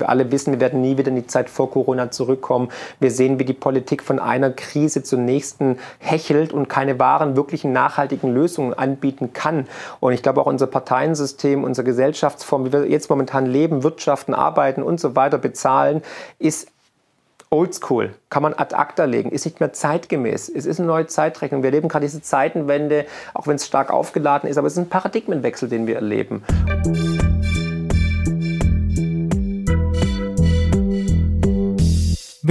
Wir alle wissen, wir werden nie wieder in die Zeit vor Corona zurückkommen. Wir sehen, wie die Politik von einer Krise zur nächsten hechelt und keine wahren, wirklichen, nachhaltigen Lösungen anbieten kann. Und ich glaube auch unser Parteiensystem, unsere Gesellschaftsform, wie wir jetzt momentan leben, wirtschaften, arbeiten und so weiter bezahlen, ist oldschool, kann man ad acta legen, ist nicht mehr zeitgemäß. Es ist eine neue Zeitrechnung. Wir erleben gerade diese Zeitenwende, auch wenn es stark aufgeladen ist, aber es ist ein Paradigmenwechsel, den wir erleben.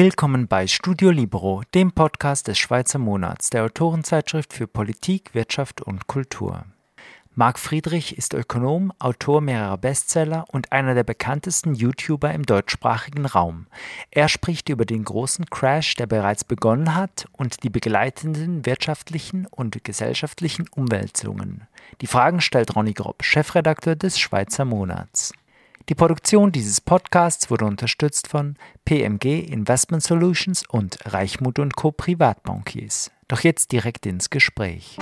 Willkommen bei Studio Libero, dem Podcast des Schweizer Monats, der Autorenzeitschrift für Politik, Wirtschaft und Kultur. Marc Friedrich ist Ökonom, Autor mehrerer Bestseller und einer der bekanntesten YouTuber im deutschsprachigen Raum. Er spricht über den großen Crash, der bereits begonnen hat, und die begleitenden wirtschaftlichen und gesellschaftlichen Umwälzungen. Die Fragen stellt Ronny Grob, Chefredakteur des Schweizer Monats. Die Produktion dieses Podcasts wurde unterstützt von PMG Investment Solutions und Reichmut Co. Privatbankiers. Doch jetzt direkt ins Gespräch.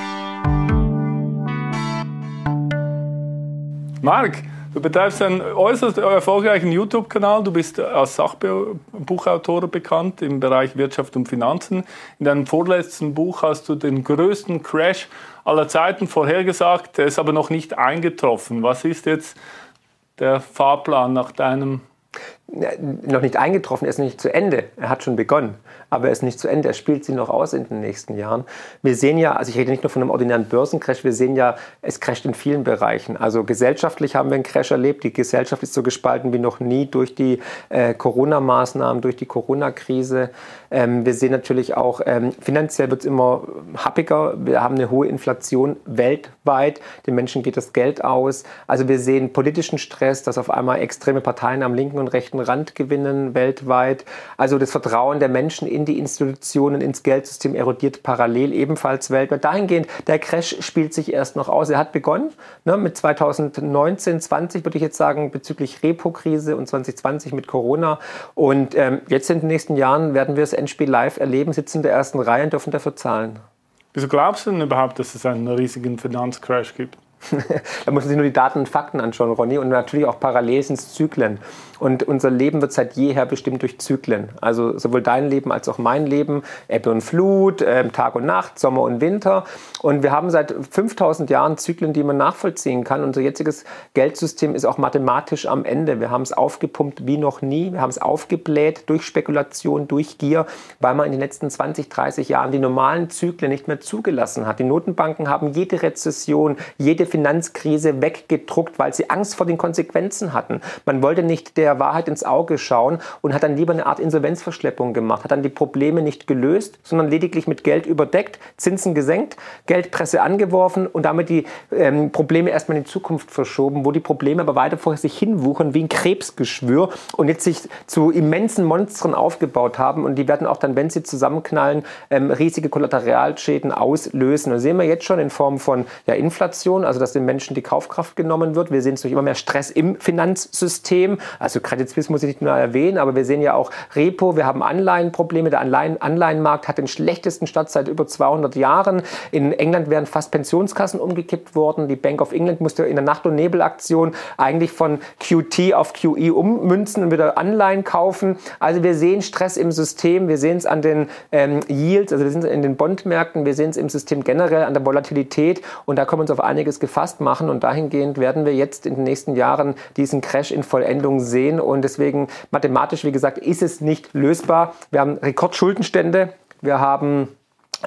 Marc, du betreibst einen äußerst erfolgreichen YouTube-Kanal. Du bist als Sachbuchautor bekannt im Bereich Wirtschaft und Finanzen. In deinem vorletzten Buch hast du den größten Crash aller Zeiten vorhergesagt. Der ist aber noch nicht eingetroffen. Was ist jetzt der Fahrplan nach deinem noch nicht eingetroffen, er ist nicht zu Ende. Er hat schon begonnen, aber er ist nicht zu Ende. Er spielt sie noch aus in den nächsten Jahren. Wir sehen ja, also ich rede nicht nur von einem ordinären Börsencrash, wir sehen ja, es crasht in vielen Bereichen. Also gesellschaftlich haben wir einen Crash erlebt. Die Gesellschaft ist so gespalten wie noch nie durch die äh, Corona-Maßnahmen, durch die Corona-Krise. Ähm, wir sehen natürlich auch, ähm, finanziell wird es immer happiger. Wir haben eine hohe Inflation weltweit. Den Menschen geht das Geld aus. Also wir sehen politischen Stress, dass auf einmal extreme Parteien am linken und rechten Rand gewinnen weltweit. Also das Vertrauen der Menschen in die Institutionen, ins Geldsystem erodiert parallel ebenfalls weltweit. Dahingehend, der Crash spielt sich erst noch aus. Er hat begonnen ne, mit 2019, 20 würde ich jetzt sagen, bezüglich Repo-Krise und 2020 mit Corona. Und ähm, jetzt in den nächsten Jahren werden wir das Endspiel live erleben, sitzen in der ersten Reihe und dürfen dafür zahlen. Wieso glaubst du denn überhaupt, dass es einen riesigen Finanzcrash gibt? da muss man sich nur die Daten und Fakten anschauen, Ronny. Und natürlich auch parallel sind es Zyklen. Und unser Leben wird seit jeher bestimmt durch Zyklen. Also sowohl dein Leben als auch mein Leben, Ebbe und Flut, äh, Tag und Nacht, Sommer und Winter. Und wir haben seit 5000 Jahren Zyklen, die man nachvollziehen kann. Unser jetziges Geldsystem ist auch mathematisch am Ende. Wir haben es aufgepumpt wie noch nie. Wir haben es aufgebläht durch Spekulation, durch Gier, weil man in den letzten 20, 30 Jahren die normalen Zyklen nicht mehr zugelassen hat. Die Notenbanken haben jede Rezession, jede Finanzkrise weggedruckt, weil sie Angst vor den Konsequenzen hatten. Man wollte nicht der Wahrheit ins Auge schauen und hat dann lieber eine Art Insolvenzverschleppung gemacht, hat dann die Probleme nicht gelöst, sondern lediglich mit Geld überdeckt, Zinsen gesenkt, Geldpresse angeworfen und damit die ähm, Probleme erstmal in die Zukunft verschoben, wo die Probleme aber weiter vor sich hinwuchern wie ein Krebsgeschwür und jetzt sich zu immensen Monstern aufgebaut haben und die werden auch dann, wenn sie zusammenknallen, ähm, riesige Kollateralschäden auslösen. Und sehen wir jetzt schon in Form von ja, Inflation, also dass den Menschen die Kaufkraft genommen wird. Wir sehen es durch immer mehr Stress im Finanzsystem. Also Credit Suisse muss ich nicht nur erwähnen, aber wir sehen ja auch Repo, wir haben Anleihenprobleme. Der Anleihen Anleihenmarkt hat den schlechtesten Start seit über 200 Jahren. In England wären fast Pensionskassen umgekippt worden. Die Bank of England musste in der Nacht- und Nebelaktion eigentlich von QT auf QE ummünzen und wieder Anleihen kaufen. Also wir sehen Stress im System, wir sehen es an den ähm, Yields, also wir sehen es in den Bondmärkten, wir sehen es im System generell an der Volatilität und da kommen uns auf einiges gefasst machen. Und dahingehend werden wir jetzt in den nächsten Jahren diesen Crash in Vollendung sehen. Und deswegen mathematisch, wie gesagt, ist es nicht lösbar. Wir haben Rekordschuldenstände. Wir haben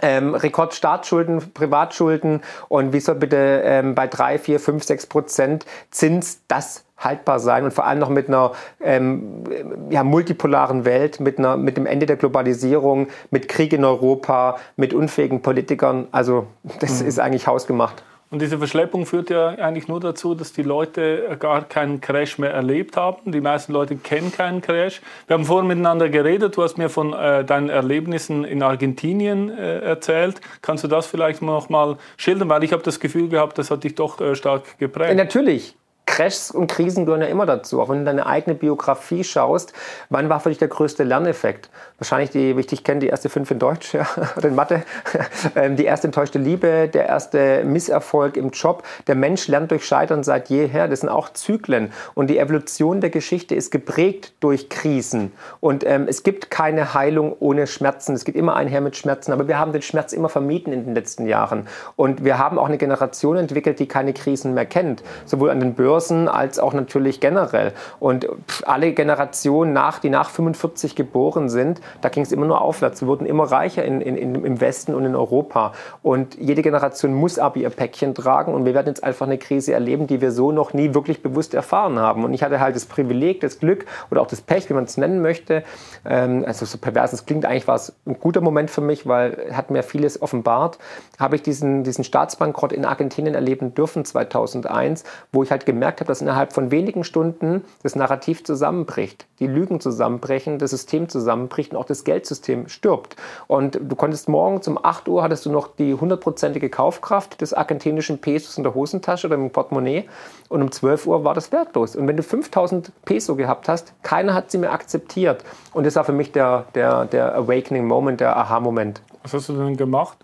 ähm, Rekordstaatsschulden, Privatschulden und wie soll bitte ähm, bei 3, 4, 5, 6 Prozent Zins das haltbar sein und vor allem noch mit einer ähm, ja, multipolaren Welt, mit, einer, mit dem Ende der Globalisierung, mit Krieg in Europa, mit unfähigen Politikern. Also das mhm. ist eigentlich hausgemacht. Und diese Verschleppung führt ja eigentlich nur dazu, dass die Leute gar keinen Crash mehr erlebt haben. Die meisten Leute kennen keinen Crash. Wir haben vorhin miteinander geredet. Du hast mir von äh, deinen Erlebnissen in Argentinien äh, erzählt. Kannst du das vielleicht noch mal schildern? Weil ich habe das Gefühl gehabt, das hat dich doch äh, stark geprägt. Natürlich Crashs und Krisen gehören ja immer dazu. Auch wenn du deine eigene Biografie schaust, wann war für dich der größte Lerneffekt? Wahrscheinlich die, wie ich dich kenne, die erste fünf in Deutsch ja, oder in Mathe, ähm, die erste enttäuschte Liebe, der erste Misserfolg im Job. Der Mensch lernt durch Scheitern seit jeher. Das sind auch Zyklen. Und die Evolution der Geschichte ist geprägt durch Krisen. Und ähm, es gibt keine Heilung ohne Schmerzen. Es geht immer einher mit Schmerzen. Aber wir haben den Schmerz immer vermieden in den letzten Jahren. Und wir haben auch eine Generation entwickelt, die keine Krisen mehr kennt. Sowohl an den Börsen als auch natürlich generell. Und alle Generationen, nach, die nach 45 geboren sind, da ging es immer nur aufwärts. Wir wurden immer reicher in, in, in, im Westen und in Europa. Und jede Generation muss aber ihr Päckchen tragen. Und wir werden jetzt einfach eine Krise erleben, die wir so noch nie wirklich bewusst erfahren haben. Und ich hatte halt das Privileg, das Glück oder auch das Pech, wie man es nennen möchte. Ähm, also so pervers es klingt, eigentlich war es ein guter Moment für mich, weil hat mir vieles offenbart. Habe ich diesen, diesen Staatsbankrott in Argentinien erleben dürfen 2001, wo ich halt gemerkt habe, dass innerhalb von wenigen Stunden das Narrativ zusammenbricht, die Lügen zusammenbrechen, das System zusammenbricht und auch das Geldsystem stirbt. Und du konntest morgens um 8 Uhr hattest du noch die hundertprozentige Kaufkraft des argentinischen Pesos in der Hosentasche oder im Portemonnaie und um 12 Uhr war das wertlos. Und wenn du 5000 Peso gehabt hast, keiner hat sie mehr akzeptiert. Und das war für mich der, der, der Awakening Moment, der Aha-Moment. Was hast du denn gemacht?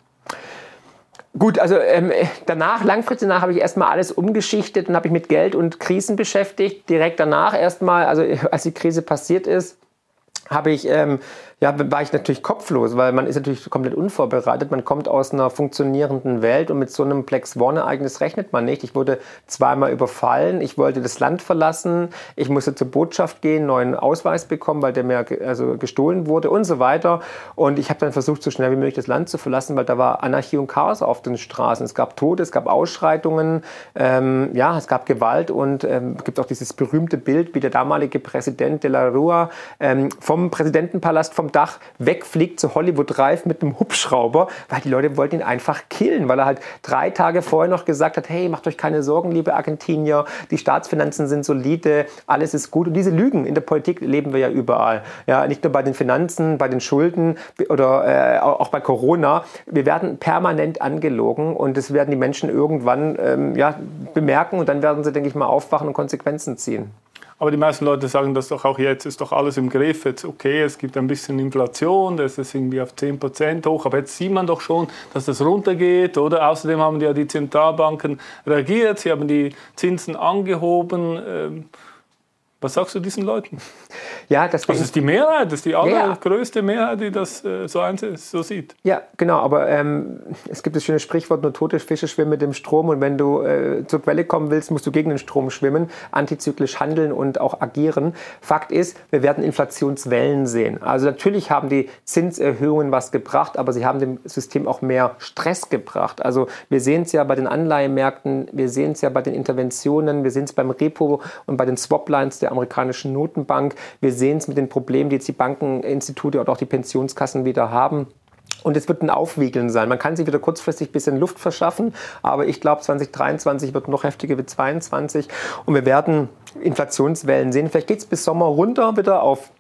Gut, also ähm, danach, langfristig danach, habe ich erstmal alles umgeschichtet und habe ich mit Geld und Krisen beschäftigt. Direkt danach erstmal, also als die Krise passiert ist, habe ich ähm, ja, war ich natürlich kopflos, weil man ist natürlich komplett unvorbereitet. Man kommt aus einer funktionierenden Welt und mit so einem Plex One-Ereignis rechnet man nicht. Ich wurde zweimal überfallen, ich wollte das Land verlassen, ich musste zur Botschaft gehen, neuen Ausweis bekommen, weil der mir also gestohlen wurde und so weiter. Und ich habe dann versucht, so schnell wie möglich das Land zu verlassen, weil da war Anarchie und Chaos auf den Straßen. Es gab Tote, es gab Ausschreitungen, ähm, ja, es gab Gewalt und ähm, gibt auch dieses berühmte Bild, wie der damalige Präsident de la Rua ähm, vom Präsidentenpalast vom vom Dach wegfliegt zu Hollywood Reif mit einem Hubschrauber, weil die Leute wollten ihn einfach killen, weil er halt drei Tage vorher noch gesagt hat, hey, macht euch keine Sorgen, liebe Argentinier, die Staatsfinanzen sind solide, alles ist gut. Und diese Lügen in der Politik leben wir ja überall. Ja, nicht nur bei den Finanzen, bei den Schulden oder äh, auch bei Corona. Wir werden permanent angelogen und das werden die Menschen irgendwann ähm, ja, bemerken und dann werden sie, denke ich mal, aufwachen und Konsequenzen ziehen. Aber die meisten Leute sagen das doch auch jetzt, ist doch alles im Griff. Jetzt, okay, es gibt ein bisschen Inflation, das ist irgendwie auf 10% hoch, aber jetzt sieht man doch schon, dass das runtergeht, oder? Außerdem haben ja die Zentralbanken reagiert, sie haben die Zinsen angehoben. Ähm, was sagst du diesen Leuten? Ja, das, ist die Mehrheit, das ist die allergrößte ja. Mehrheit, die das äh, so, so sieht. Ja, genau, aber ähm, es gibt das schöne Sprichwort, nur tote Fische schwimmen mit dem Strom und wenn du äh, zur Quelle kommen willst, musst du gegen den Strom schwimmen, antizyklisch handeln und auch agieren. Fakt ist, wir werden Inflationswellen sehen. Also natürlich haben die Zinserhöhungen was gebracht, aber sie haben dem System auch mehr Stress gebracht. Also wir sehen es ja bei den Anleihemärkten, wir sehen es ja bei den Interventionen, wir sehen es beim Repo und bei den Swaplines der amerikanischen Notenbank. Wir sehen es mit den Problemen, die jetzt die Bankeninstitute oder auch die Pensionskassen wieder haben. Und es wird ein Aufwiegeln sein. Man kann sich wieder kurzfristig ein bisschen Luft verschaffen, aber ich glaube, 2023 wird noch heftiger wie 2022 und wir werden Inflationswellen sehen. Vielleicht geht es bis Sommer runter wieder auf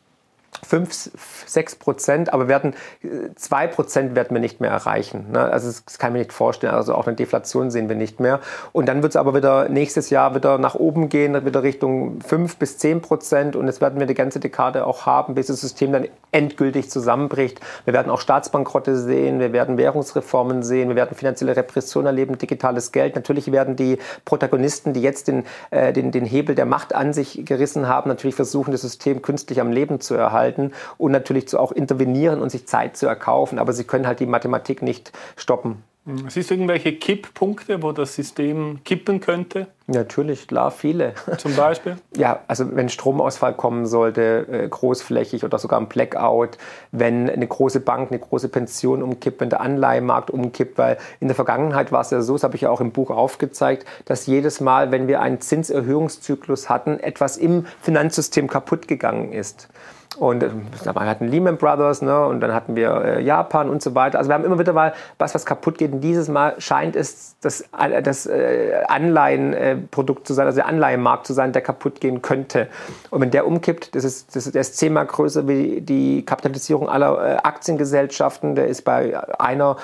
5, 6 Prozent, aber 2 äh, Prozent werden wir nicht mehr erreichen. Ne? Also das kann ich mir nicht vorstellen. Also auch eine Deflation sehen wir nicht mehr. Und dann wird es aber wieder nächstes Jahr wieder nach oben gehen, wieder Richtung 5 bis 10 Prozent. Und das werden wir die ganze Dekade auch haben, bis das System dann endgültig zusammenbricht. Wir werden auch Staatsbankrotte sehen, wir werden Währungsreformen sehen, wir werden finanzielle Repression erleben, digitales Geld. Natürlich werden die Protagonisten, die jetzt den, äh, den, den Hebel der Macht an sich gerissen haben, natürlich versuchen, das System künstlich am Leben zu erhalten halten und natürlich zu auch intervenieren und sich Zeit zu erkaufen. Aber sie können halt die Mathematik nicht stoppen. Hm. Siehst du irgendwelche Kipppunkte, wo das System kippen könnte? Natürlich, klar, viele. Zum Beispiel? Ja, also wenn Stromausfall kommen sollte, äh, großflächig oder sogar ein Blackout, wenn eine große Bank, eine große Pension umkippt, wenn der Anleihemarkt umkippt, weil in der Vergangenheit war es ja so, das habe ich ja auch im Buch aufgezeigt, dass jedes Mal, wenn wir einen Zinserhöhungszyklus hatten, etwas im Finanzsystem kaputt gegangen ist. Und wir hatten Lehman Brothers ne, und dann hatten wir äh, Japan und so weiter. Also wir haben immer wieder mal was, was kaputt geht. Und dieses Mal scheint es das, äh, das äh, Anleihenprodukt zu sein, also der Anleihenmarkt zu sein, der kaputt gehen könnte. Und wenn der umkippt, das ist, das, der ist zehnmal größer wie die Kapitalisierung aller äh, Aktiengesellschaften. Der ist bei einer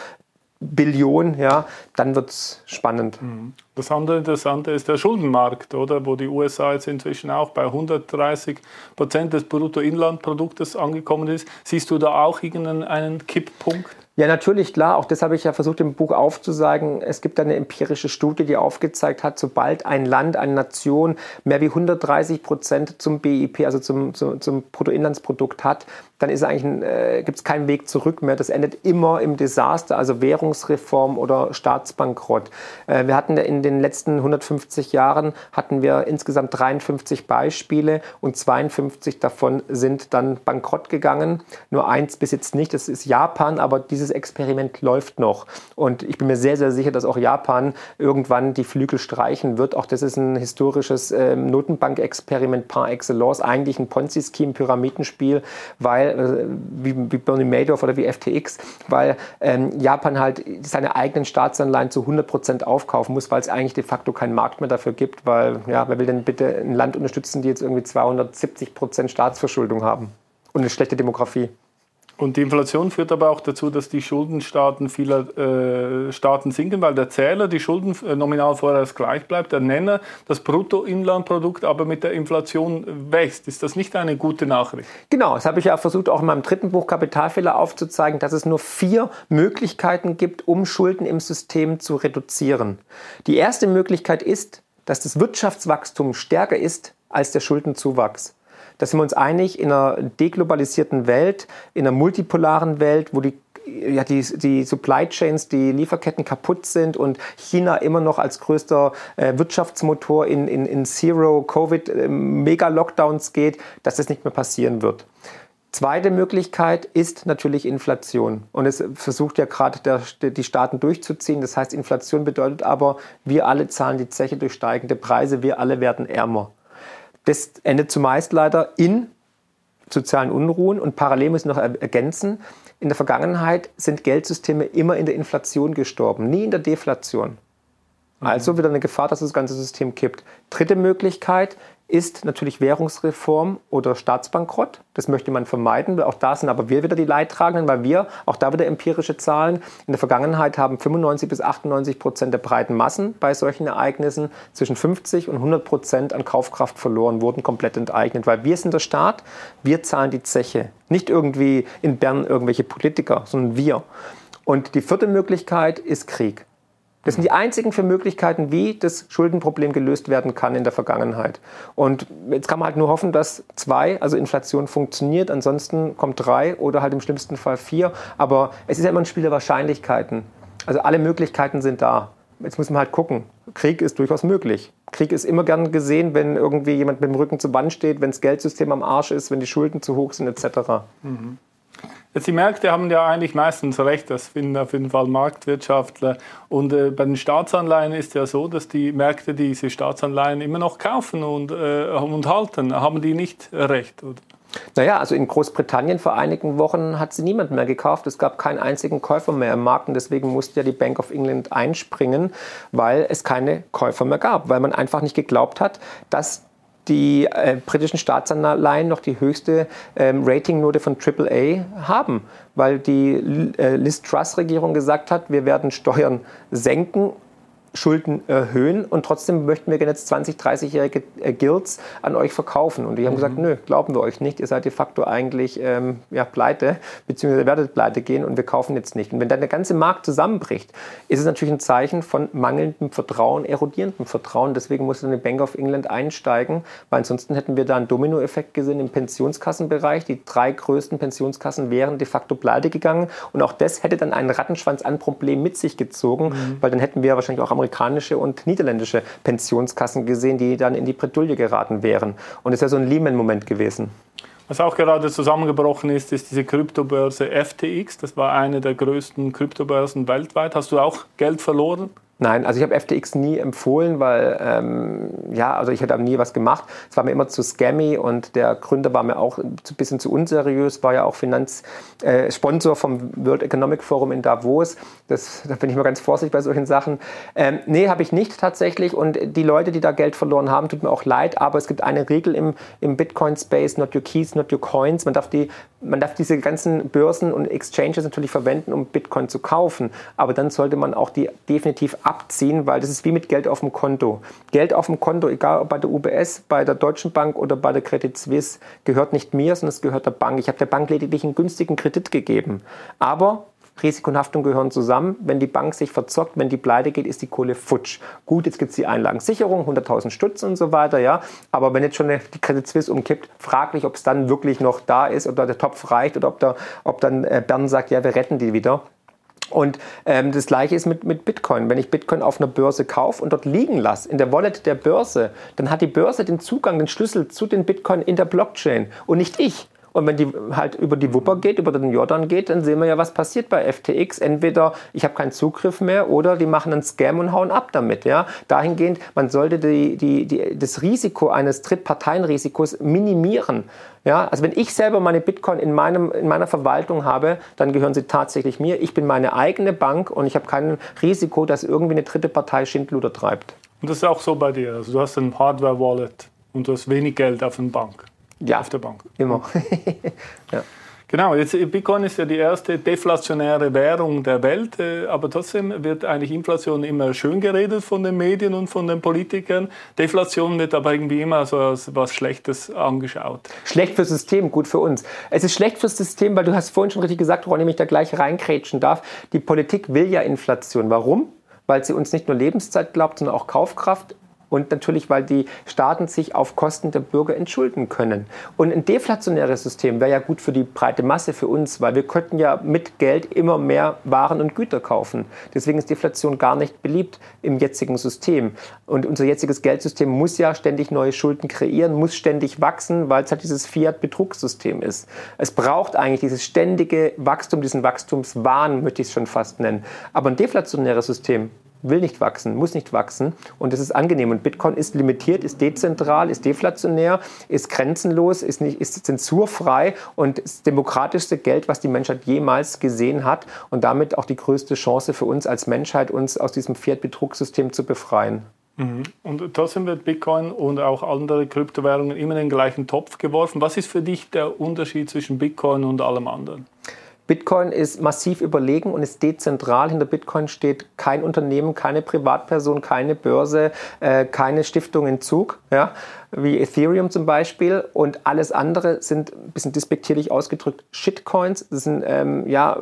Billion, ja, dann wird es spannend. Mhm. Das andere Interessante ist der Schuldenmarkt, oder? Wo die USA jetzt inzwischen auch bei 130 Prozent des Bruttoinlandproduktes angekommen ist. Siehst du da auch irgendeinen Kipppunkt? Ja, natürlich, klar. Auch das habe ich ja versucht im Buch aufzuzeigen. Es gibt eine empirische Studie, die aufgezeigt hat, sobald ein Land, eine Nation mehr wie 130 Prozent zum BIP, also zum, zum, zum Bruttoinlandsprodukt hat, dann ist eigentlich äh, gibt es keinen Weg zurück mehr. Das endet immer im Desaster, also Währungsreform oder Staatsbankrott. Äh, wir hatten in den letzten 150 Jahren hatten wir insgesamt 53 Beispiele und 52 davon sind dann bankrott gegangen. Nur eins bis jetzt nicht, das ist Japan, aber dieses Experiment läuft noch. Und ich bin mir sehr, sehr sicher, dass auch Japan irgendwann die Flügel streichen wird. Auch das ist ein historisches äh, Notenbankexperiment par excellence, eigentlich ein Ponzi-Scheme, Pyramidenspiel, weil äh, wie, wie Bernie Madoff oder wie FTX, weil ähm, Japan halt seine eigenen Staatsanleihen zu 100 Prozent aufkaufen muss, weil es eigentlich de facto keinen Markt mehr dafür gibt, weil ja, wer will denn bitte ein Land unterstützen, die jetzt irgendwie 270 Prozent Staatsverschuldung haben und eine schlechte Demografie. Und die Inflation führt aber auch dazu, dass die Schuldenstaaten vieler äh, Staaten sinken, weil der Zähler die Schulden äh, nominal vorerst gleich bleibt, der Nenner das Bruttoinlandprodukt aber mit der Inflation wächst. Ist das nicht eine gute Nachricht? Genau, das habe ich ja versucht, auch in meinem dritten Buch Kapitalfehler aufzuzeigen, dass es nur vier Möglichkeiten gibt, um Schulden im System zu reduzieren. Die erste Möglichkeit ist, dass das Wirtschaftswachstum stärker ist als der Schuldenzuwachs. Da sind wir uns einig, in einer deglobalisierten Welt, in einer multipolaren Welt, wo die ja, die, die Supply Chains, die Lieferketten kaputt sind und China immer noch als größter äh, Wirtschaftsmotor in, in, in Zero-Covid-Mega-Lockdowns äh, geht, dass das nicht mehr passieren wird. Zweite Möglichkeit ist natürlich Inflation. Und es versucht ja gerade die Staaten durchzuziehen. Das heißt, Inflation bedeutet aber, wir alle zahlen die Zeche durch steigende Preise, wir alle werden ärmer. Das endet zumeist leider in sozialen Unruhen und parallel muss ich noch ergänzen, in der Vergangenheit sind Geldsysteme immer in der Inflation gestorben, nie in der Deflation. Also wieder eine Gefahr, dass das ganze System kippt. Dritte Möglichkeit, ist natürlich Währungsreform oder Staatsbankrott. Das möchte man vermeiden. Auch da sind aber wir wieder die Leidtragenden, weil wir, auch da wieder empirische Zahlen, in der Vergangenheit haben 95 bis 98 Prozent der breiten Massen bei solchen Ereignissen zwischen 50 und 100 Prozent an Kaufkraft verloren, wurden komplett enteignet, weil wir sind der Staat, wir zahlen die Zeche. Nicht irgendwie in Bern irgendwelche Politiker, sondern wir. Und die vierte Möglichkeit ist Krieg. Das sind die einzigen vier Möglichkeiten, wie das Schuldenproblem gelöst werden kann in der Vergangenheit. Und jetzt kann man halt nur hoffen, dass zwei, also Inflation funktioniert, ansonsten kommt drei oder halt im schlimmsten Fall vier. Aber es ist ja immer ein Spiel der Wahrscheinlichkeiten. Also alle Möglichkeiten sind da. Jetzt muss man halt gucken. Krieg ist durchaus möglich. Krieg ist immer gern gesehen, wenn irgendwie jemand mit dem Rücken zur Wand steht, wenn das Geldsystem am Arsch ist, wenn die Schulden zu hoch sind etc. Mhm. Jetzt die Märkte haben ja eigentlich meistens recht, das finden auf jeden Fall Marktwirtschaftler. Und äh, bei den Staatsanleihen ist ja so, dass die Märkte diese Staatsanleihen immer noch kaufen und, äh, und halten. Haben die nicht recht? Oder? Naja, also in Großbritannien vor einigen Wochen hat sie niemand mehr gekauft. Es gab keinen einzigen Käufer mehr im Markt und deswegen musste ja die Bank of England einspringen, weil es keine Käufer mehr gab, weil man einfach nicht geglaubt hat, dass die äh, britischen Staatsanleihen noch die höchste ähm, Ratingnote von AAA haben, weil die äh, Liz Truss-Regierung gesagt hat, wir werden Steuern senken Schulden erhöhen und trotzdem möchten wir jetzt 20, 30-jährige äh, Guilds an euch verkaufen. Und die haben mhm. gesagt, nö, glauben wir euch nicht, ihr seid de facto eigentlich ähm, ja, pleite, beziehungsweise werdet pleite gehen und wir kaufen jetzt nicht. Und wenn dann der ganze Markt zusammenbricht, ist es natürlich ein Zeichen von mangelndem Vertrauen, erodierendem Vertrauen. Deswegen muss dann die Bank of England einsteigen, weil ansonsten hätten wir da einen Dominoeffekt gesehen im Pensionskassenbereich. Die drei größten Pensionskassen wären de facto pleite gegangen und auch das hätte dann einen Rattenschwanz an Problemen mit sich gezogen, mhm. weil dann hätten wir wahrscheinlich auch am amerikanische und niederländische Pensionskassen gesehen, die dann in die Bredouille geraten wären. Und es ist ja so ein Lehman-Moment gewesen. Was auch gerade zusammengebrochen ist, ist diese Kryptobörse FTX. Das war eine der größten Kryptobörsen weltweit. Hast du auch Geld verloren? Nein, also ich habe FTX nie empfohlen, weil ähm, ja, also ich hätte nie was gemacht. Es war mir immer zu scammy und der Gründer war mir auch ein bisschen zu unseriös, war ja auch Finanzsponsor äh, vom World Economic Forum in Davos. Das, da bin ich mal ganz vorsichtig bei solchen Sachen. Ähm, nee, habe ich nicht tatsächlich und die Leute, die da Geld verloren haben, tut mir auch leid, aber es gibt eine Regel im, im Bitcoin-Space, not your keys, not your coins. Man darf, die, man darf diese ganzen Börsen und Exchanges natürlich verwenden, um Bitcoin zu kaufen, aber dann sollte man auch die definitiv ab abziehen, weil das ist wie mit Geld auf dem Konto. Geld auf dem Konto, egal ob bei der UBS, bei der Deutschen Bank oder bei der Credit Suisse, gehört nicht mir, sondern es gehört der Bank. Ich habe der Bank lediglich einen günstigen Kredit gegeben. Aber Risiko und Haftung gehören zusammen. Wenn die Bank sich verzockt, wenn die pleite geht, ist die Kohle futsch. Gut, jetzt gibt es die Einlagensicherung, 100.000 Stutz und so weiter, ja. Aber wenn jetzt schon die Credit Suisse umkippt, fraglich, ob es dann wirklich noch da ist oder der Topf reicht oder ob, der, ob dann äh, Bern sagt, ja, wir retten die wieder. Und ähm, das gleiche ist mit, mit Bitcoin. Wenn ich Bitcoin auf einer Börse kaufe und dort liegen lasse, in der Wallet der Börse, dann hat die Börse den Zugang, den Schlüssel zu den Bitcoin in der Blockchain und nicht ich. Und wenn die halt über die Wupper geht, über den Jordan geht, dann sehen wir ja, was passiert bei FTX. Entweder ich habe keinen Zugriff mehr oder die machen einen Scam und hauen ab damit. Ja? Dahingehend, man sollte die, die, die, das Risiko eines Drittparteienrisikos minimieren. Ja? Also wenn ich selber meine Bitcoin in, meinem, in meiner Verwaltung habe, dann gehören sie tatsächlich mir. Ich bin meine eigene Bank und ich habe kein Risiko, dass irgendwie eine dritte Partei Schindluder treibt. Und das ist auch so bei dir. Also du hast ein Hardware-Wallet und du hast wenig Geld auf der Bank. Ja, auf der Bank. Immer. ja. Genau, jetzt Bitcoin ist ja die erste deflationäre Währung der Welt, äh, aber trotzdem wird eigentlich Inflation immer schön geredet von den Medien und von den Politikern. Deflation wird aber irgendwie immer so als was Schlechtes angeschaut. Schlecht fürs System, gut für uns. Es ist schlecht fürs System, weil du hast vorhin schon richtig gesagt, Ronny, mich da gleich reinkrätschen darf. Die Politik will ja Inflation. Warum? Weil sie uns nicht nur Lebenszeit glaubt, sondern auch Kaufkraft und natürlich, weil die Staaten sich auf Kosten der Bürger entschulden können. Und ein deflationäres System wäre ja gut für die breite Masse, für uns, weil wir könnten ja mit Geld immer mehr Waren und Güter kaufen. Deswegen ist Deflation gar nicht beliebt im jetzigen System. Und unser jetziges Geldsystem muss ja ständig neue Schulden kreieren, muss ständig wachsen, weil es halt dieses Fiat-Betrugssystem ist. Es braucht eigentlich dieses ständige Wachstum, diesen Wachstumswahn, möchte ich es schon fast nennen. Aber ein deflationäres System will nicht wachsen, muss nicht wachsen und das ist angenehm. Und Bitcoin ist limitiert, ist dezentral, ist deflationär, ist grenzenlos, ist, nicht, ist zensurfrei und ist das demokratischste Geld, was die Menschheit jemals gesehen hat und damit auch die größte Chance für uns als Menschheit, uns aus diesem Fiat-Betrugssystem zu befreien. Mhm. Und trotzdem wird Bitcoin und auch andere Kryptowährungen immer in den gleichen Topf geworfen. Was ist für dich der Unterschied zwischen Bitcoin und allem anderen? Bitcoin ist massiv überlegen und ist dezentral. Hinter Bitcoin steht kein Unternehmen, keine Privatperson, keine Börse, äh, keine Stiftung in Zug. Ja? Wie Ethereum zum Beispiel. Und alles andere sind ein bisschen despektierlich ausgedrückt Shitcoins. Das sind ähm, ja,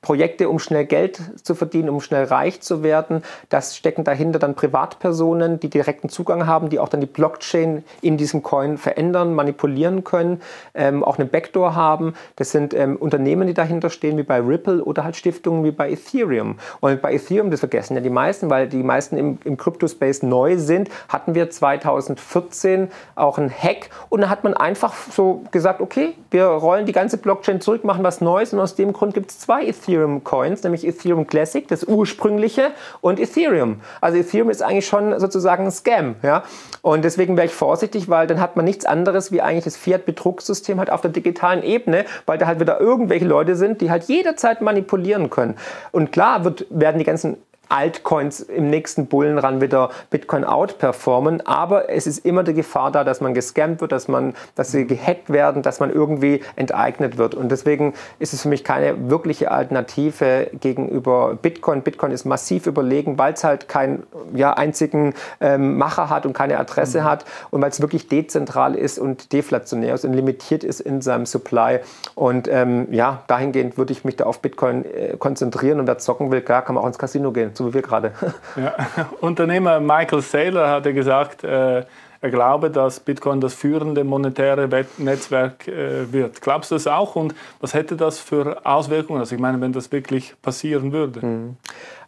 Projekte, um schnell Geld zu verdienen, um schnell reich zu werden. Das stecken dahinter dann Privatpersonen, die direkten Zugang haben, die auch dann die Blockchain in diesem Coin verändern, manipulieren können, ähm, auch eine Backdoor haben. Das sind ähm, Unternehmen, die dahinter stehen, wie bei Ripple oder halt Stiftungen wie bei Ethereum. Und bei Ethereum, das vergessen ja die meisten, weil die meisten im, im Crypto-Space neu sind, hatten wir 2000 2014 auch ein Hack und da hat man einfach so gesagt, okay, wir rollen die ganze Blockchain zurück, machen was Neues und aus dem Grund gibt es zwei Ethereum-Coins, nämlich Ethereum Classic, das ursprüngliche, und Ethereum. Also Ethereum ist eigentlich schon sozusagen ein Scam. Ja? Und deswegen wäre ich vorsichtig, weil dann hat man nichts anderes wie eigentlich das Fiat-Betrugssystem halt auf der digitalen Ebene, weil da halt wieder irgendwelche Leute sind, die halt jederzeit manipulieren können. Und klar wird, werden die ganzen Altcoins im nächsten Bullenrun wieder Bitcoin outperformen. Aber es ist immer die Gefahr da, dass man gescampt wird, dass man, dass sie gehackt werden, dass man irgendwie enteignet wird. Und deswegen ist es für mich keine wirkliche Alternative gegenüber Bitcoin. Bitcoin ist massiv überlegen, weil es halt keinen ja, einzigen ähm, Macher hat und keine Adresse mhm. hat und weil es wirklich dezentral ist und deflationär ist und limitiert ist in seinem Supply. Und ähm, ja, dahingehend würde ich mich da auf Bitcoin äh, konzentrieren und wer zocken will, klar, kann man auch ins Casino gehen so wie wir gerade. Ja. Unternehmer Michael Saylor hat ja gesagt, äh, er glaube, dass Bitcoin das führende monetäre Netzwerk äh, wird. Glaubst du das auch? Und was hätte das für Auswirkungen? Also ich meine, wenn das wirklich passieren würde. Hm.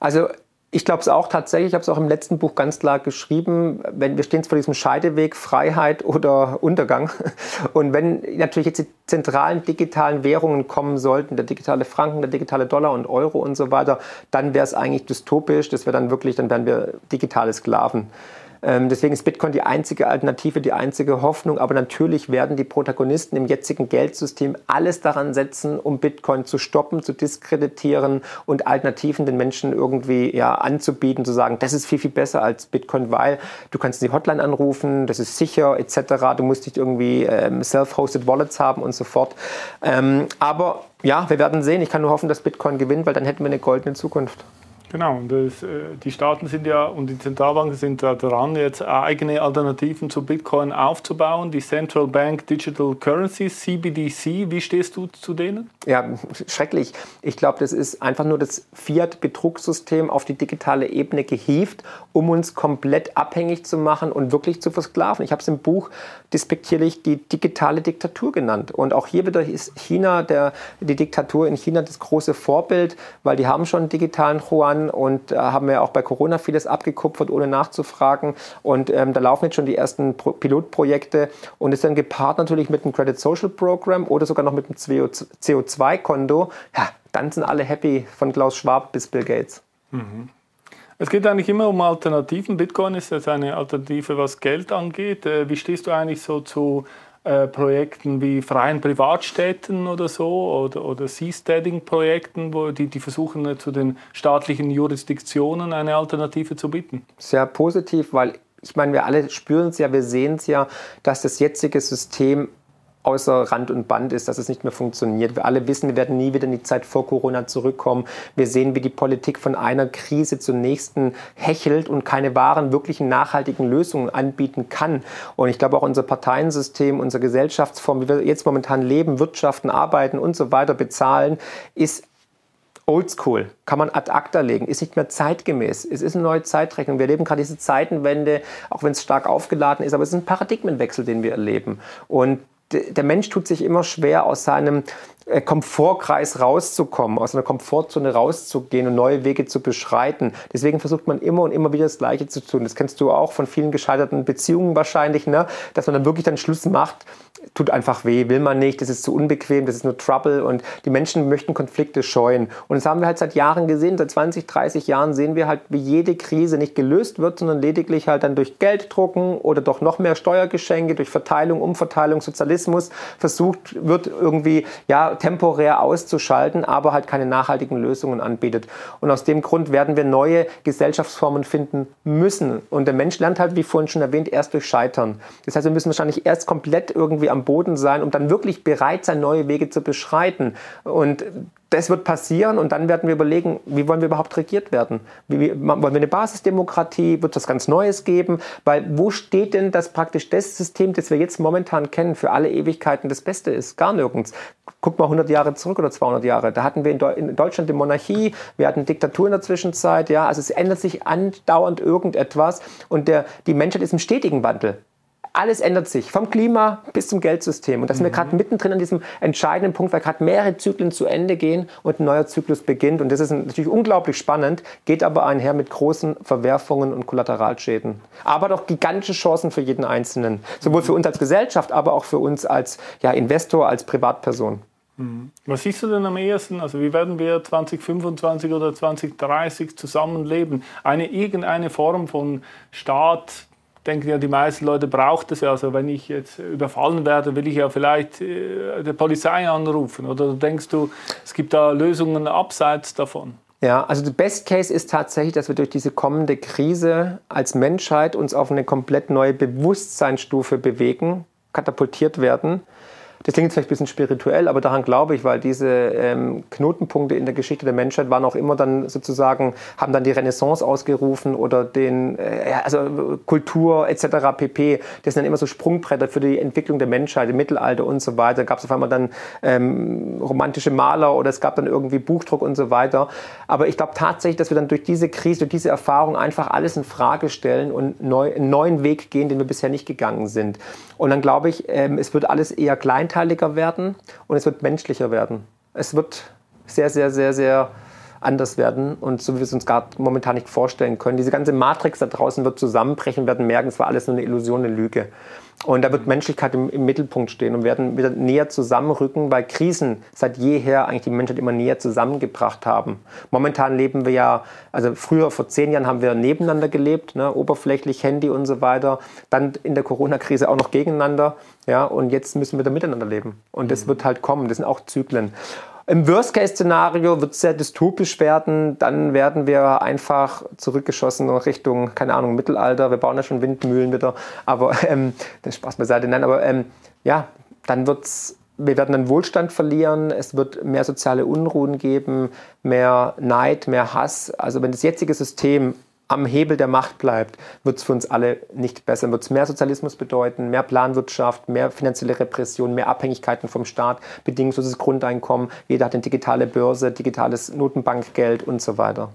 Also Ich glaube es auch tatsächlich. Ich habe es auch im letzten Buch ganz klar geschrieben. Wenn wir stehen vor diesem Scheideweg Freiheit oder Untergang. Und wenn natürlich jetzt die zentralen digitalen Währungen kommen sollten, der digitale Franken, der digitale Dollar und Euro und so weiter, dann wäre es eigentlich dystopisch. Das wäre dann wirklich, dann wären wir digitale Sklaven. Ähm, deswegen ist Bitcoin die einzige Alternative, die einzige Hoffnung. Aber natürlich werden die Protagonisten im jetzigen Geldsystem alles daran setzen, um Bitcoin zu stoppen, zu diskreditieren und Alternativen den Menschen irgendwie ja, anzubieten, zu sagen, das ist viel, viel besser als Bitcoin, weil du kannst die Hotline anrufen, das ist sicher etc. Du musst nicht irgendwie ähm, self-hosted Wallets haben und so fort. Ähm, aber ja, wir werden sehen. Ich kann nur hoffen, dass Bitcoin gewinnt, weil dann hätten wir eine goldene Zukunft. Genau, und das, äh, die Staaten sind ja und die Zentralbanken sind da dran, jetzt eigene Alternativen zu Bitcoin aufzubauen. Die Central Bank Digital Currencies, CBDC, wie stehst du zu denen? Ja, schrecklich. Ich glaube, das ist einfach nur das Fiat-Betrugssystem auf die digitale Ebene gehievt, um uns komplett abhängig zu machen und wirklich zu versklaven. Ich habe es im Buch despektierlich die digitale Diktatur genannt. Und auch hier wieder ist China, der, die Diktatur in China das große Vorbild, weil die haben schon einen digitalen Yuan und äh, haben wir auch bei Corona vieles abgekupfert, ohne nachzufragen. Und ähm, da laufen jetzt schon die ersten Pro Pilotprojekte und ist dann gepaart natürlich mit dem Credit Social Program oder sogar noch mit dem CO2-Konto. Ja, dann sind alle happy von Klaus Schwab bis Bill Gates. Mhm. Es geht eigentlich immer um Alternativen. Bitcoin ist jetzt eine Alternative, was Geld angeht. Äh, wie stehst du eigentlich so zu äh, Projekten wie freien Privatstädten oder so oder, oder Seasteading-Projekten, wo die, die versuchen äh, zu den staatlichen Jurisdiktionen eine Alternative zu bieten? Sehr positiv, weil ich meine, wir alle spüren es ja, wir sehen es ja, dass das jetzige System außer Rand und Band ist, dass es nicht mehr funktioniert. Wir alle wissen, wir werden nie wieder in die Zeit vor Corona zurückkommen. Wir sehen, wie die Politik von einer Krise zur nächsten hechelt und keine wahren, wirklichen, nachhaltigen Lösungen anbieten kann. Und ich glaube auch unser Parteiensystem, unsere Gesellschaftsform, wie wir jetzt momentan leben, wirtschaften, arbeiten und so weiter bezahlen, ist oldschool, kann man ad acta legen, ist nicht mehr zeitgemäß. Es ist eine neue Zeitrechnung. Wir erleben gerade diese Zeitenwende, auch wenn es stark aufgeladen ist, aber es ist ein Paradigmenwechsel, den wir erleben. Und der Mensch tut sich immer schwer, aus seinem Komfortkreis rauszukommen, aus einer Komfortzone rauszugehen und neue Wege zu beschreiten. Deswegen versucht man immer und immer wieder das Gleiche zu tun. Das kennst du auch von vielen gescheiterten Beziehungen wahrscheinlich, ne? dass man dann wirklich dann Schluss macht, tut einfach weh, will man nicht, das ist zu unbequem, das ist nur Trouble und die Menschen möchten Konflikte scheuen. Und das haben wir halt seit Jahren gesehen, seit 20, 30 Jahren sehen wir halt, wie jede Krise nicht gelöst wird, sondern lediglich halt dann durch Gelddrucken oder doch noch mehr Steuergeschenke, durch Verteilung, Umverteilung, Sozialismus versucht wird irgendwie, ja, temporär auszuschalten, aber halt keine nachhaltigen Lösungen anbietet. Und aus dem Grund werden wir neue Gesellschaftsformen finden müssen. Und der Mensch lernt halt, wie vorhin schon erwähnt, erst durch Scheitern. Das heißt, wir müssen wahrscheinlich erst komplett irgendwie am Boden sein, um dann wirklich bereit sein, neue Wege zu beschreiten. Und das wird passieren und dann werden wir überlegen, wie wollen wir überhaupt regiert werden? Wie, wie, wollen wir eine Basisdemokratie? Wird es was ganz Neues geben? Weil wo steht denn, dass praktisch das System, das wir jetzt momentan kennen, für alle Ewigkeiten das Beste ist? Gar nirgends. Guck mal 100 Jahre zurück oder 200 Jahre. Da hatten wir in, Deu in Deutschland die Monarchie, wir hatten Diktatur in der Zwischenzeit. Ja, also es ändert sich andauernd irgendetwas und der, die Menschheit ist im stetigen Wandel alles ändert sich, vom Klima bis zum Geldsystem. Und da sind mhm. wir gerade mittendrin an diesem entscheidenden Punkt, weil gerade mehrere Zyklen zu Ende gehen und ein neuer Zyklus beginnt. Und das ist natürlich unglaublich spannend, geht aber einher mit großen Verwerfungen und Kollateralschäden. Aber doch gigantische Chancen für jeden Einzelnen. Sowohl für uns als Gesellschaft, aber auch für uns als ja, Investor, als Privatperson. Mhm. Was siehst du denn am ehesten? Also wie werden wir 2025 oder 2030 zusammenleben? Eine irgendeine Form von Staat, denken ja, die meisten Leute braucht es ja. Also wenn ich jetzt überfallen werde, will ich ja vielleicht äh, die Polizei anrufen. Oder denkst du, es gibt da Lösungen abseits davon? Ja, also der Best Case ist tatsächlich, dass wir durch diese kommende Krise als Menschheit uns auf eine komplett neue Bewusstseinsstufe bewegen, katapultiert werden das klingt vielleicht ein bisschen spirituell, aber daran glaube ich, weil diese ähm, Knotenpunkte in der Geschichte der Menschheit waren auch immer dann sozusagen, haben dann die Renaissance ausgerufen oder den, äh, also Kultur etc. pp. Das sind dann immer so Sprungbretter für die Entwicklung der Menschheit im Mittelalter und so weiter. Gab es auf einmal dann ähm, romantische Maler oder es gab dann irgendwie Buchdruck und so weiter. Aber ich glaube tatsächlich, dass wir dann durch diese Krise, durch diese Erfahrung einfach alles in Frage stellen und neu, einen neuen Weg gehen, den wir bisher nicht gegangen sind. Und dann glaube ich, ähm, es wird alles eher kleinteiliger werden und es wird menschlicher werden. Es wird sehr, sehr, sehr, sehr anders werden und so wie wir es uns gerade momentan nicht vorstellen können. Diese ganze Matrix da draußen wird zusammenbrechen, werden merken, es war alles nur eine Illusion, eine Lüge. Und da wird Menschlichkeit im, im, Mittelpunkt stehen und werden wieder näher zusammenrücken, weil Krisen seit jeher eigentlich die Menschheit immer näher zusammengebracht haben. Momentan leben wir ja, also früher vor zehn Jahren haben wir nebeneinander gelebt, ne, oberflächlich Handy und so weiter. Dann in der Corona-Krise auch noch gegeneinander. Ja, und jetzt müssen wir da miteinander leben. Und das mhm. wird halt kommen. Das sind auch Zyklen. Im Worst-Case-Szenario wird es sehr dystopisch werden. Dann werden wir einfach zurückgeschossen Richtung, keine Ahnung, Mittelalter. Wir bauen ja schon Windmühlen wieder. Aber ähm, das Spaß beiseite. Nein, aber ähm, ja, dann wird es wir werden dann Wohlstand verlieren, es wird mehr soziale Unruhen geben, mehr Neid, mehr Hass. Also wenn das jetzige System am Hebel der Macht bleibt, wird es für uns alle nicht besser. Wird es mehr Sozialismus bedeuten, mehr Planwirtschaft, mehr finanzielle Repression, mehr Abhängigkeiten vom Staat, bedingungsloses Grundeinkommen. Jeder hat eine digitale Börse, digitales Notenbankgeld und so weiter.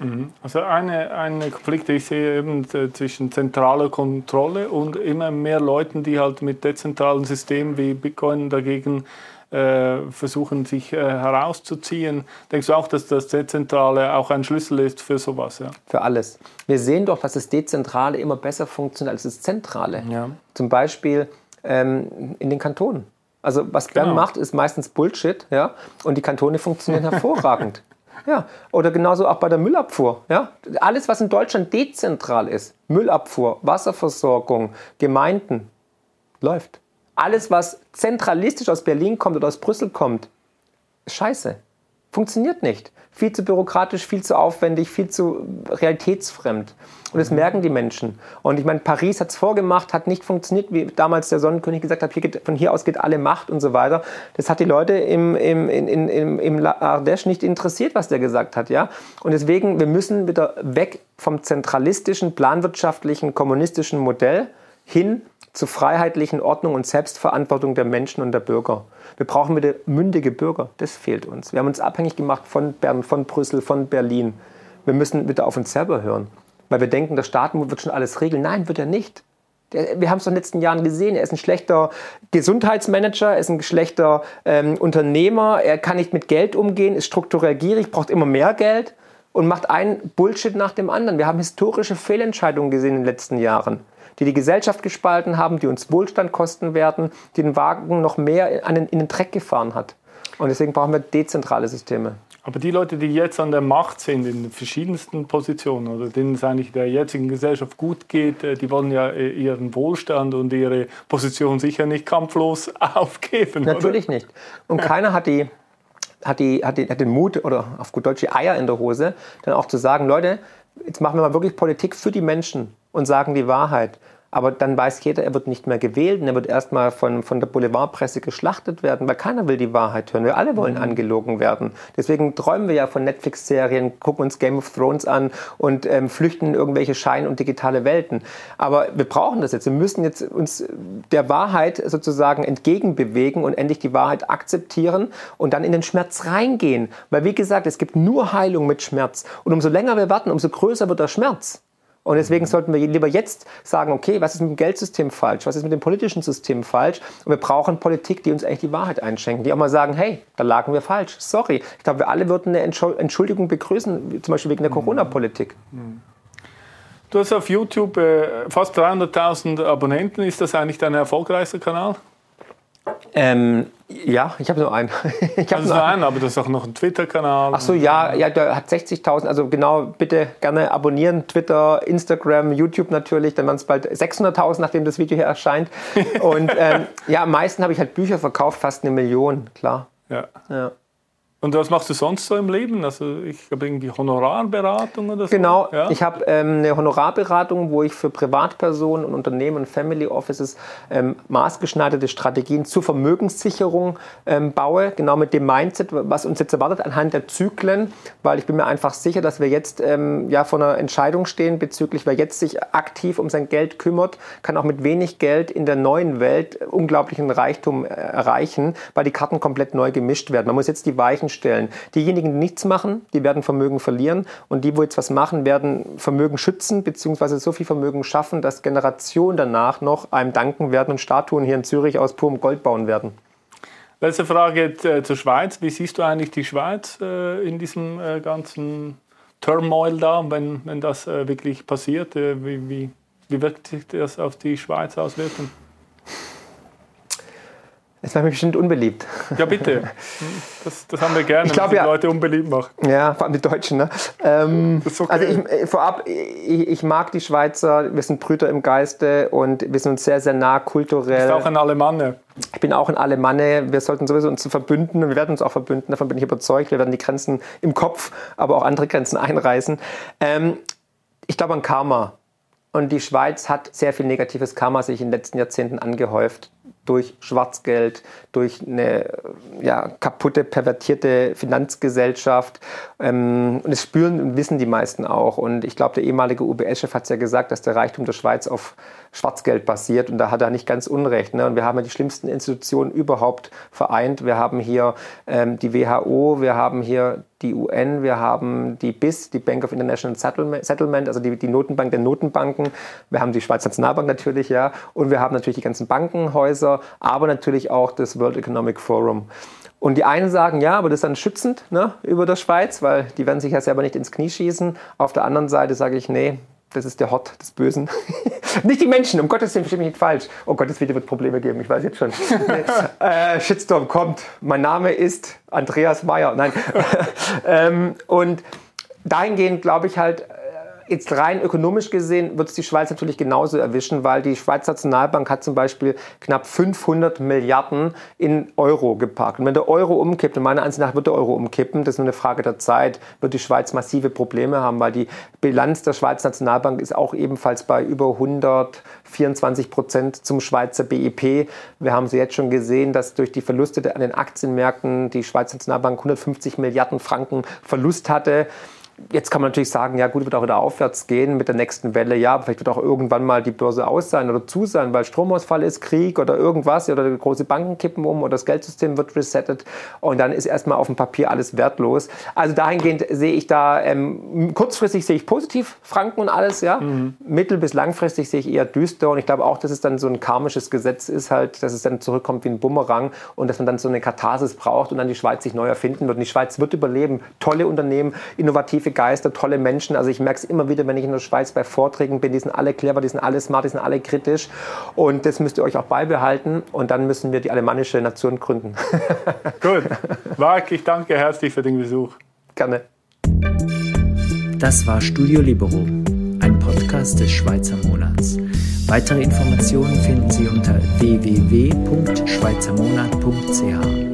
Mhm. Also eine, eine Konflikt, ich sehe eben äh, zwischen zentraler Kontrolle und immer mehr Leuten, die halt mit dezentralen Systemen wie Bitcoin dagegen äh, versuchen, sich äh, herauszuziehen. Denkst du auch, dass das Dezentrale auch ein Schlüssel ist für sowas? Ja? Für alles. Wir sehen doch, dass das Dezentrale immer besser funktioniert als das Zentrale. Ja. Zum Beispiel ähm, in den Kantonen. Also was Bern genau. macht, ist meistens Bullshit, ja, und die Kantone funktionieren hervorragend. Ja, oder genauso auch bei der Müllabfuhr. Ja? Alles, was in Deutschland dezentral ist, Müllabfuhr, Wasserversorgung, Gemeinden, läuft alles, was zentralistisch aus Berlin kommt oder aus Brüssel kommt, ist scheiße. Funktioniert nicht. Viel zu bürokratisch, viel zu aufwendig, viel zu realitätsfremd. Und das merken die Menschen. Und ich meine, Paris hat es vorgemacht, hat nicht funktioniert, wie damals der Sonnenkönig gesagt hat, hier geht, von hier aus geht alle Macht und so weiter. Das hat die Leute im, im, in, in, im Ardèche nicht interessiert, was der gesagt hat. Ja? Und deswegen, wir müssen wieder weg vom zentralistischen, planwirtschaftlichen, kommunistischen Modell hin zur freiheitlichen Ordnung und Selbstverantwortung der Menschen und der Bürger. Wir brauchen wieder mündige Bürger. Das fehlt uns. Wir haben uns abhängig gemacht von Bern, von Brüssel, von Berlin. Wir müssen wieder auf uns selber hören. Weil wir denken, der Staat wird schon alles regeln. Nein, wird er nicht. Wir haben es in den letzten Jahren gesehen. Er ist ein schlechter Gesundheitsmanager, er ist ein schlechter ähm, Unternehmer, er kann nicht mit Geld umgehen, ist strukturell gierig, braucht immer mehr Geld und macht einen Bullshit nach dem anderen. Wir haben historische Fehlentscheidungen gesehen in den letzten Jahren die die Gesellschaft gespalten haben, die uns Wohlstand kosten werden, die den Wagen noch mehr den, in den Dreck gefahren hat. Und deswegen brauchen wir dezentrale Systeme. Aber die Leute, die jetzt an der Macht sind, in verschiedensten Positionen, oder denen es eigentlich der jetzigen Gesellschaft gut geht, äh, die wollen ja äh, ihren Wohlstand und ihre Position sicher nicht kampflos aufgeben. Natürlich oder? nicht. Und keiner hat die, hat, die, hat, die, hat den Mut oder auf gut Deutsch die Eier in der Hose, dann auch zu sagen, Leute, jetzt machen wir mal wirklich Politik für die Menschen und sagen die Wahrheit. Aber dann weiß jeder, er wird nicht mehr gewählt und er wird erstmal von, von der Boulevardpresse geschlachtet werden, weil keiner will die Wahrheit hören. Wir alle wollen mhm. angelogen werden. Deswegen träumen wir ja von Netflix-Serien, gucken uns Game of Thrones an und ähm, flüchten in irgendwelche Schein- und digitale Welten. Aber wir brauchen das jetzt. Wir müssen jetzt uns der Wahrheit sozusagen entgegenbewegen und endlich die Wahrheit akzeptieren und dann in den Schmerz reingehen. Weil wie gesagt, es gibt nur Heilung mit Schmerz. Und umso länger wir warten, umso größer wird der Schmerz. Und deswegen sollten wir lieber jetzt sagen, okay, was ist mit dem Geldsystem falsch? Was ist mit dem politischen System falsch? Und wir brauchen Politik, die uns eigentlich die Wahrheit einschenken, die auch mal sagen, hey, da lagen wir falsch. Sorry. Ich glaube, wir alle würden eine Entschuldigung begrüßen, zum Beispiel wegen der mhm. Corona-Politik. Du hast auf YouTube äh, fast 300.000 Abonnenten. Ist das eigentlich dein erfolgreichster Kanal? Ähm, ja, ich habe nur einen. ich habe also nur einen, aber das ist auch noch ein Twitter-Kanal. Ach so, ja, ja, der hat 60.000. Also genau, bitte gerne abonnieren. Twitter, Instagram, YouTube natürlich. Dann waren es bald 600.000, nachdem das Video hier erscheint. Und ähm, ja, am meisten habe ich halt Bücher verkauft, fast eine Million, klar. Ja. ja. Und was machst du sonst so im Leben? Also ich habe irgendwie Honorarberatung oder so. Genau, ja? ich habe ähm, eine Honorarberatung, wo ich für Privatpersonen und Unternehmen und Family Offices ähm, maßgeschneiderte Strategien zur Vermögenssicherung ähm, baue. Genau mit dem Mindset, was uns jetzt erwartet anhand der Zyklen, weil ich bin mir einfach sicher, dass wir jetzt ähm, ja vor einer Entscheidung stehen bezüglich, wer jetzt sich aktiv um sein Geld kümmert, kann auch mit wenig Geld in der neuen Welt unglaublichen Reichtum äh, erreichen, weil die Karten komplett neu gemischt werden. Man muss jetzt die Weichen stellen. Diejenigen, die nichts machen, die werden Vermögen verlieren und die, wo jetzt was machen, werden Vermögen schützen bzw. so viel Vermögen schaffen, dass Generationen danach noch einem danken werden und Statuen hier in Zürich aus purem Gold bauen werden. Letzte Frage äh, zur Schweiz. Wie siehst du eigentlich die Schweiz äh, in diesem äh, ganzen Turmoil da, wenn, wenn das wirklich passiert? Wie, wie, wie wirkt sich das auf die Schweiz auswirken? Es macht mich bestimmt unbeliebt. Ja, bitte. Das, das haben wir gerne, ich glaub, wenn ja, Leute unbeliebt machen. Ja, vor allem die Deutschen. Ne? Ähm, okay. Also ich, vorab, ich, ich mag die Schweizer, wir sind Brüder im Geiste und wir sind uns sehr, sehr nah kulturell. Ist auch ein Alemanne. Ich bin auch ein Alemanne. Wir sollten sowieso uns verbünden und wir werden uns auch verbünden. Davon bin ich überzeugt. Wir werden die Grenzen im Kopf, aber auch andere Grenzen einreißen. Ähm, ich glaube an Karma. Und die Schweiz hat sehr viel negatives Karma sich in den letzten Jahrzehnten angehäuft. Durch Schwarzgeld, durch eine ja, kaputte, pervertierte Finanzgesellschaft. Ähm, und das spüren und wissen die meisten auch. Und ich glaube, der ehemalige UBS-Chef hat es ja gesagt, dass der Reichtum der Schweiz auf Schwarzgeld basiert. Und da hat er nicht ganz Unrecht. Ne? Und wir haben ja die schlimmsten Institutionen überhaupt vereint. Wir haben hier ähm, die WHO, wir haben hier die UN, wir haben die BIS, die Bank of International Settlement, also die, die Notenbank der Notenbanken. Wir haben die Schweizer Nationalbank natürlich, ja. Und wir haben natürlich die ganzen Bankenhäuser, aber natürlich auch das World Economic Forum. Und die einen sagen, ja, aber das ist dann schützend ne, über der Schweiz, weil die werden sich ja selber nicht ins Knie schießen. Auf der anderen Seite sage ich, nee, das ist der Hot des Bösen. nicht die Menschen, um Gottes Willen, verstehe mich nicht falsch. Oh Gott, das Video wird Probleme geben, ich weiß jetzt schon. Äh, Shitstorm kommt. Mein Name ist Andreas Meyer. Nein. ähm, und dahingehend glaube ich halt, jetzt rein ökonomisch gesehen wird es die Schweiz natürlich genauso erwischen, weil die Schweizer Nationalbank hat zum Beispiel knapp 500 Milliarden in Euro geparkt. Und wenn der Euro umkippt, und meiner Ansicht nach wird der Euro umkippen, das ist nur eine Frage der Zeit, wird die Schweiz massive Probleme haben, weil die Bilanz der Schweizer Nationalbank ist auch ebenfalls bei über 124 Prozent zum Schweizer BIP. Wir haben sie jetzt schon gesehen, dass durch die Verluste an den Aktienmärkten die Schweizer Nationalbank 150 Milliarden Franken Verlust hatte. Jetzt kann man natürlich sagen, ja gut, wird auch wieder aufwärts gehen mit der nächsten Welle. Ja, vielleicht wird auch irgendwann mal die Börse aus sein oder zu sein, weil Stromausfall ist, Krieg oder irgendwas oder große Banken kippen um oder das Geldsystem wird resettet und dann ist erstmal auf dem Papier alles wertlos. Also dahingehend sehe ich da, ähm, kurzfristig sehe ich positiv Franken und alles, ja. Mhm. Mittel- bis langfristig sehe ich eher düster und ich glaube auch, dass es dann so ein karmisches Gesetz ist halt, dass es dann zurückkommt wie ein Bumerang und dass man dann so eine Katharsis braucht und dann die Schweiz sich neu erfinden wird. Und die Schweiz wird überleben. Tolle Unternehmen, innovative Geister, tolle Menschen. Also ich merke es immer wieder, wenn ich in der Schweiz bei Vorträgen bin, die sind alle clever, die sind alle smart, die sind alle kritisch. Und das müsst ihr euch auch beibehalten. Und dann müssen wir die alemannische Nation gründen. Gut. Marc, ich danke herzlich für den Besuch. Gerne. Das war Studio Libero, ein Podcast des Schweizer Monats. Weitere Informationen finden Sie unter www.schweizermonat.ch.